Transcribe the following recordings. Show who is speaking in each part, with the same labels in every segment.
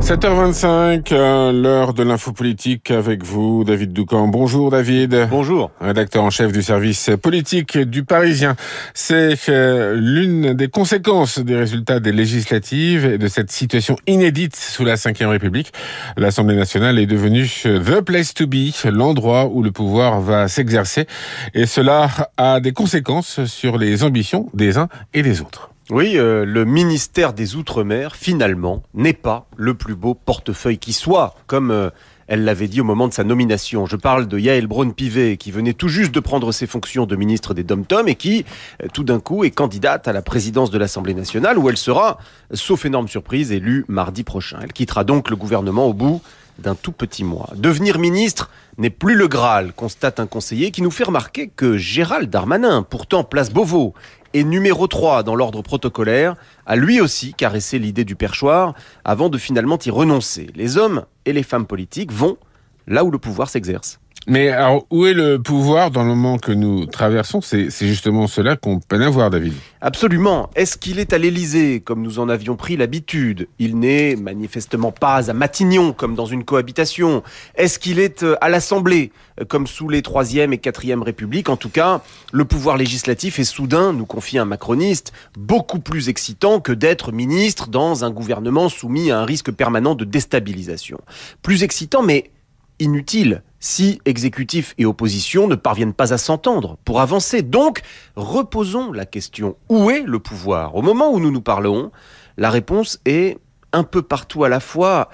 Speaker 1: 7h25, euh, l'heure de l'info politique avec vous, David Doucan. Bonjour David.
Speaker 2: Bonjour.
Speaker 1: Rédacteur en chef du service politique du Parisien. C'est euh, l'une des conséquences des résultats des législatives et de cette situation inédite sous la Ve République. L'Assemblée nationale est devenue the place to be, l'endroit où le pouvoir va s'exercer. Et cela a des conséquences sur les ambitions des uns et des autres.
Speaker 2: Oui, euh, le ministère des Outre-mer, finalement, n'est pas le plus beau portefeuille qui soit, comme euh, elle l'avait dit au moment de sa nomination. Je parle de Yael Braun-Pivet, qui venait tout juste de prendre ses fonctions de ministre des Dom-Tom et qui, euh, tout d'un coup, est candidate à la présidence de l'Assemblée nationale, où elle sera, sauf énorme surprise, élue mardi prochain. Elle quittera donc le gouvernement au bout d'un tout petit mois. Devenir ministre n'est plus le Graal, constate un conseiller qui nous fait remarquer que Gérald Darmanin, pourtant place Beauvau, et numéro 3 dans l'ordre protocolaire, a lui aussi caressé l'idée du perchoir avant de finalement y renoncer. Les hommes et les femmes politiques vont là où le pouvoir s'exerce.
Speaker 1: Mais alors, où est le pouvoir dans le moment que nous traversons? C'est justement cela qu'on peine à voir, David.
Speaker 2: Absolument. Est-ce qu'il est à l'Élysée, comme nous en avions pris l'habitude? Il n'est manifestement pas à Matignon, comme dans une cohabitation. Est-ce qu'il est euh, à l'Assemblée, euh, comme sous les Troisième et Quatrième Républiques? En tout cas, le pouvoir législatif est soudain, nous confie un macroniste, beaucoup plus excitant que d'être ministre dans un gouvernement soumis à un risque permanent de déstabilisation. Plus excitant, mais inutile si exécutif et opposition ne parviennent pas à s'entendre pour avancer. Donc, reposons la question. Où est le pouvoir? Au moment où nous nous parlons, la réponse est un peu partout à la fois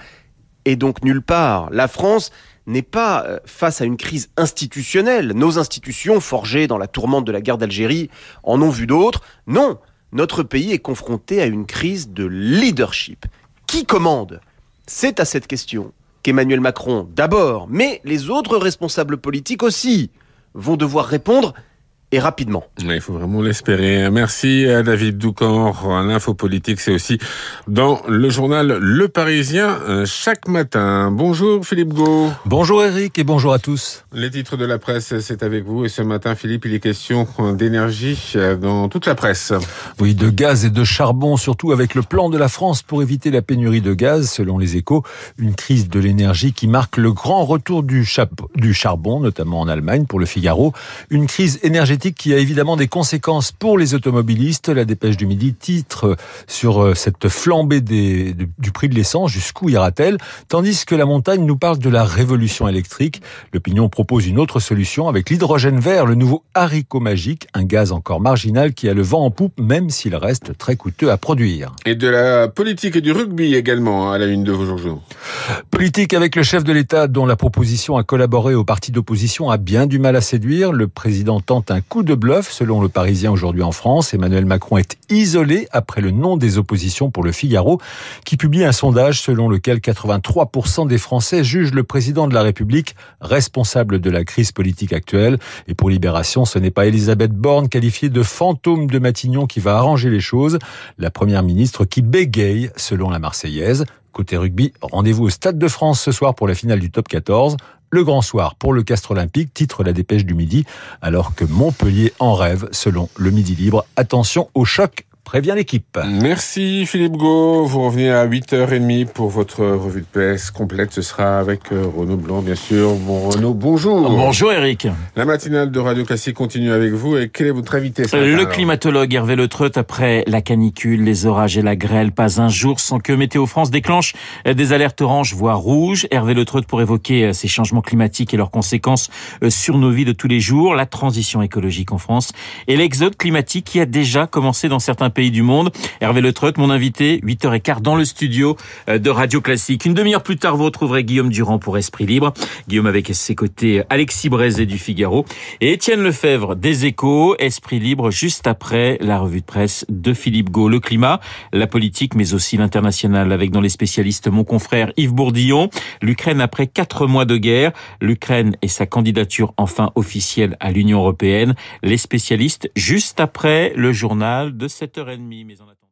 Speaker 2: et donc nulle part. La France n'est pas euh, face à une crise institutionnelle. Nos institutions, forgées dans la tourmente de la guerre d'Algérie, en ont vu d'autres. Non, notre pays est confronté à une crise de leadership. Qui commande? C'est à cette question qu'Emmanuel Macron d'abord, mais les autres responsables politiques aussi vont devoir répondre et rapidement.
Speaker 1: Il faut vraiment l'espérer. Merci à David Doucan. L'info politique, c'est aussi dans le journal Le Parisien euh, chaque matin. Bonjour Philippe Gau.
Speaker 3: Bonjour Eric et bonjour à tous.
Speaker 1: Les titres de la presse, c'est avec vous. Et ce matin, Philippe, il est question d'énergie euh, dans toute la presse.
Speaker 3: Oui, de gaz et de charbon, surtout avec le plan de la France pour éviter la pénurie de gaz, selon les échos. Une crise de l'énergie qui marque le grand retour du, du charbon, notamment en Allemagne, pour le Figaro. Une crise énergétique qui a évidemment des conséquences pour les automobilistes. La dépêche du midi titre sur euh, cette flambée des, du prix de l'essence, jusqu'où ira-t-elle? Tandis que la montagne nous parle de la révolution électrique. L'opinion propose une autre solution avec l'hydrogène vert, le nouveau haricot magique, un gaz encore marginal qui a le vent en poupe, même s'il reste très coûteux à produire.
Speaker 1: Et de la politique et du rugby également à la une de vos jours.
Speaker 3: Politique avec le chef de l'État dont la proposition à collaborer au parti d'opposition a bien du mal à séduire. Le président tente un coup de bluff selon le Parisien aujourd'hui en France. Emmanuel Macron est isolé après le nom des oppositions pour le Figaro qui publie un sondage selon lequel 83% des Français jugent le président de la République responsable de la crise politique actuelle. Et pour Libération, ce n'est pas Elisabeth Borne qualifiée de fantôme de Matignon qui va arranger les choses. La première ministre qui bégaye selon la Marseillaise. Côté rugby, rendez-vous au Stade de France ce soir pour la finale du top 14. Le grand soir pour le Castre Olympique, titre la dépêche du midi, alors que Montpellier en rêve selon le Midi Libre. Attention au choc prévient l'équipe.
Speaker 1: Merci Philippe Gau. Vous revenez à 8h30 pour votre revue de presse complète. Ce sera avec euh, Renaud Blanc, bien sûr. Bon Renaud, bonjour.
Speaker 4: Bonjour Eric.
Speaker 1: La matinale de Radio Classique continue avec vous. Et quel est votre invité ce
Speaker 4: Le climatologue Hervé Le Treut, après la canicule, les orages et la grêle, pas un jour sans que Météo France déclenche des alertes oranges, voire rouges. Hervé Le Treut pour évoquer euh, ces changements climatiques et leurs conséquences euh, sur nos vies de tous les jours, la transition écologique en France et l'exode climatique qui a déjà commencé dans certains pays du monde. Hervé Le Treut, mon invité, 8h15 dans le studio euh, de Radio Classique. Une demi-heure plus tard, vous retrouverez Guillaume Durand pour Esprit Libre. Guillaume avec ses côtés Alexis Brézé du Figaro et Étienne Lefebvre des Échos. Esprit Libre juste après la revue de presse de Philippe Gau. Le climat, la politique, mais aussi l'international avec dans les spécialistes mon confrère Yves Bourdillon. L'Ukraine après quatre mois de guerre. L'Ukraine et sa candidature enfin officielle à l'Union européenne. Les spécialistes juste après le journal de 7h30. Mais en attendant...